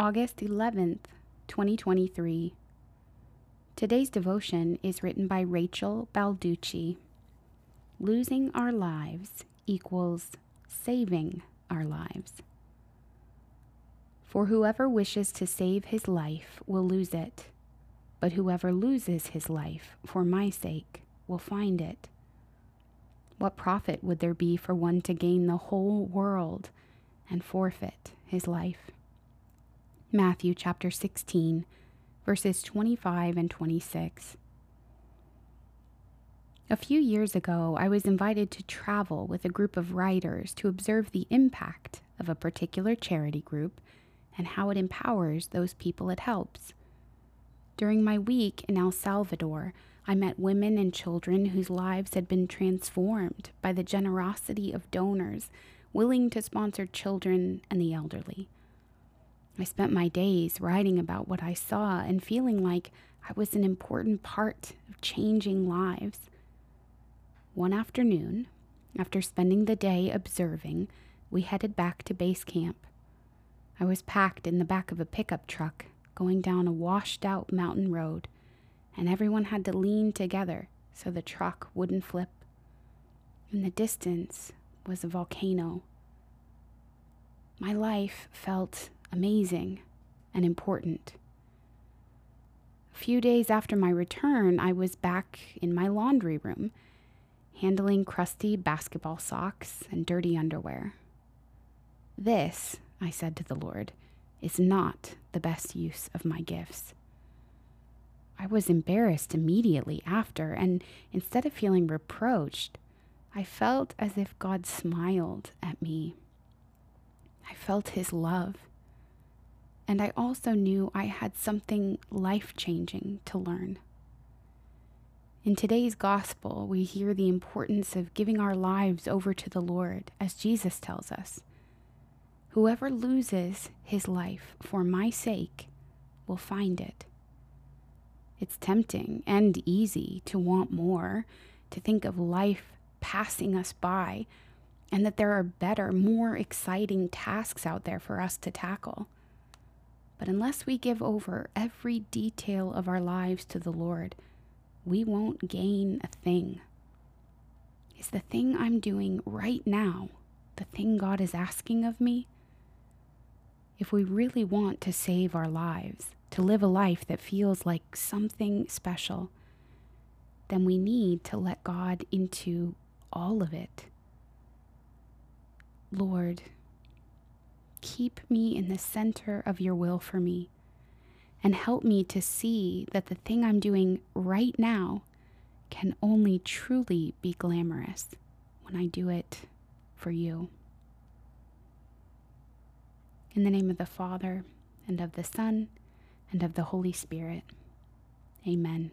August 11th, 2023. Today's devotion is written by Rachel Balducci. Losing our lives equals saving our lives. For whoever wishes to save his life will lose it, but whoever loses his life for my sake will find it. What profit would there be for one to gain the whole world and forfeit his life? Matthew chapter 16, verses 25 and 26. A few years ago, I was invited to travel with a group of writers to observe the impact of a particular charity group and how it empowers those people it helps. During my week in El Salvador, I met women and children whose lives had been transformed by the generosity of donors willing to sponsor children and the elderly. I spent my days writing about what I saw and feeling like I was an important part of changing lives. One afternoon, after spending the day observing, we headed back to base camp. I was packed in the back of a pickup truck going down a washed out mountain road and everyone had to lean together so the truck wouldn't flip. In the distance was a volcano. My life felt amazing and important. A few days after my return, I was back in my laundry room, handling crusty basketball socks and dirty underwear. This, I said to the Lord, is not the best use of my gifts. I was embarrassed immediately after, and instead of feeling reproached, I felt as if God smiled at me. I felt His love. And I also knew I had something life changing to learn. In today's gospel, we hear the importance of giving our lives over to the Lord, as Jesus tells us. Whoever loses his life for my sake will find it. It's tempting and easy to want more, to think of life passing us by, and that there are better, more exciting tasks out there for us to tackle. But unless we give over every detail of our lives to the Lord, we won't gain a thing. Is the thing I'm doing right now the thing God is asking of me? If we really want to save our lives, to live a life that feels like something special, then we need to let God into all of it. Lord, keep me in the center of your will for me and help me to see that the thing I'm doing right now can only truly be glamorous when I do it for you. In the name of the Father, and of the Son, and of the Holy Spirit. Amen.